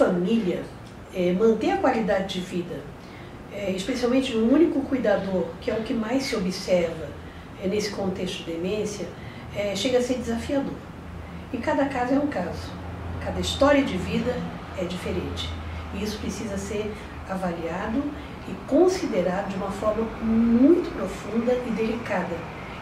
família é, manter a qualidade de vida, é, especialmente no único cuidador, que é o que mais se observa é, nesse contexto de demência, é, chega a ser desafiador. E cada caso é um caso, cada história de vida é diferente. E isso precisa ser avaliado e considerado de uma forma muito profunda e delicada,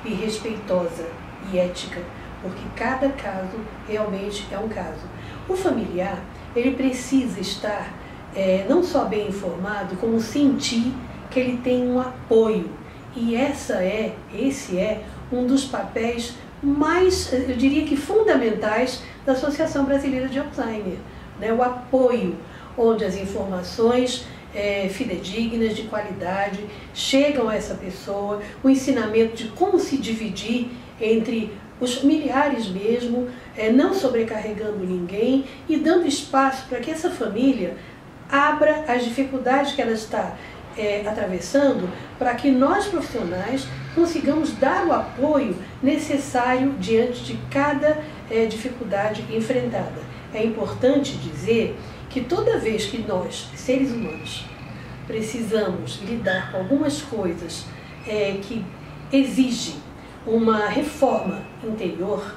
e respeitosa e ética, porque cada caso realmente é um caso. O familiar, ele precisa estar é, não só bem informado, como sentir que ele tem um apoio. E essa é, esse é um dos papéis mais, eu diria que fundamentais da Associação Brasileira de Alzheimer, né? o apoio, onde as informações é, fidedignas, de qualidade, chegam a essa pessoa, o ensinamento de como se dividir entre os familiares mesmo, é, não sobrecarregando ninguém e dando espaço para que essa família abra as dificuldades que ela está é, atravessando, para que nós profissionais consigamos dar o apoio necessário diante de cada é, dificuldade enfrentada. É importante dizer que toda vez que nós, seres humanos, precisamos lidar com algumas coisas é, que exigem uma reforma interior,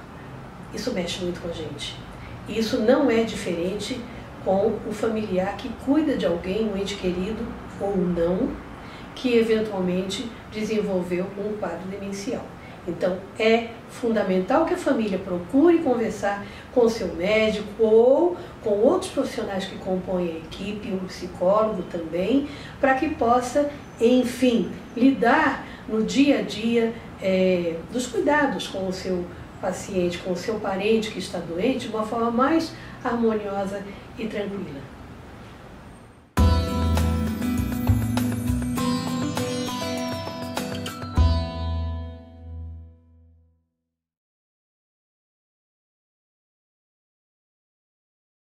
isso mexe muito com a gente. Isso não é diferente com o familiar que cuida de alguém, um ente querido ou não, que eventualmente desenvolveu um quadro demencial. Então, é fundamental que a família procure conversar com seu médico ou com outros profissionais que compõem a equipe, um psicólogo também, para que possa, enfim, lidar no dia a dia é, dos cuidados com o seu paciente, com o seu parente que está doente, de uma forma mais harmoniosa e tranquila.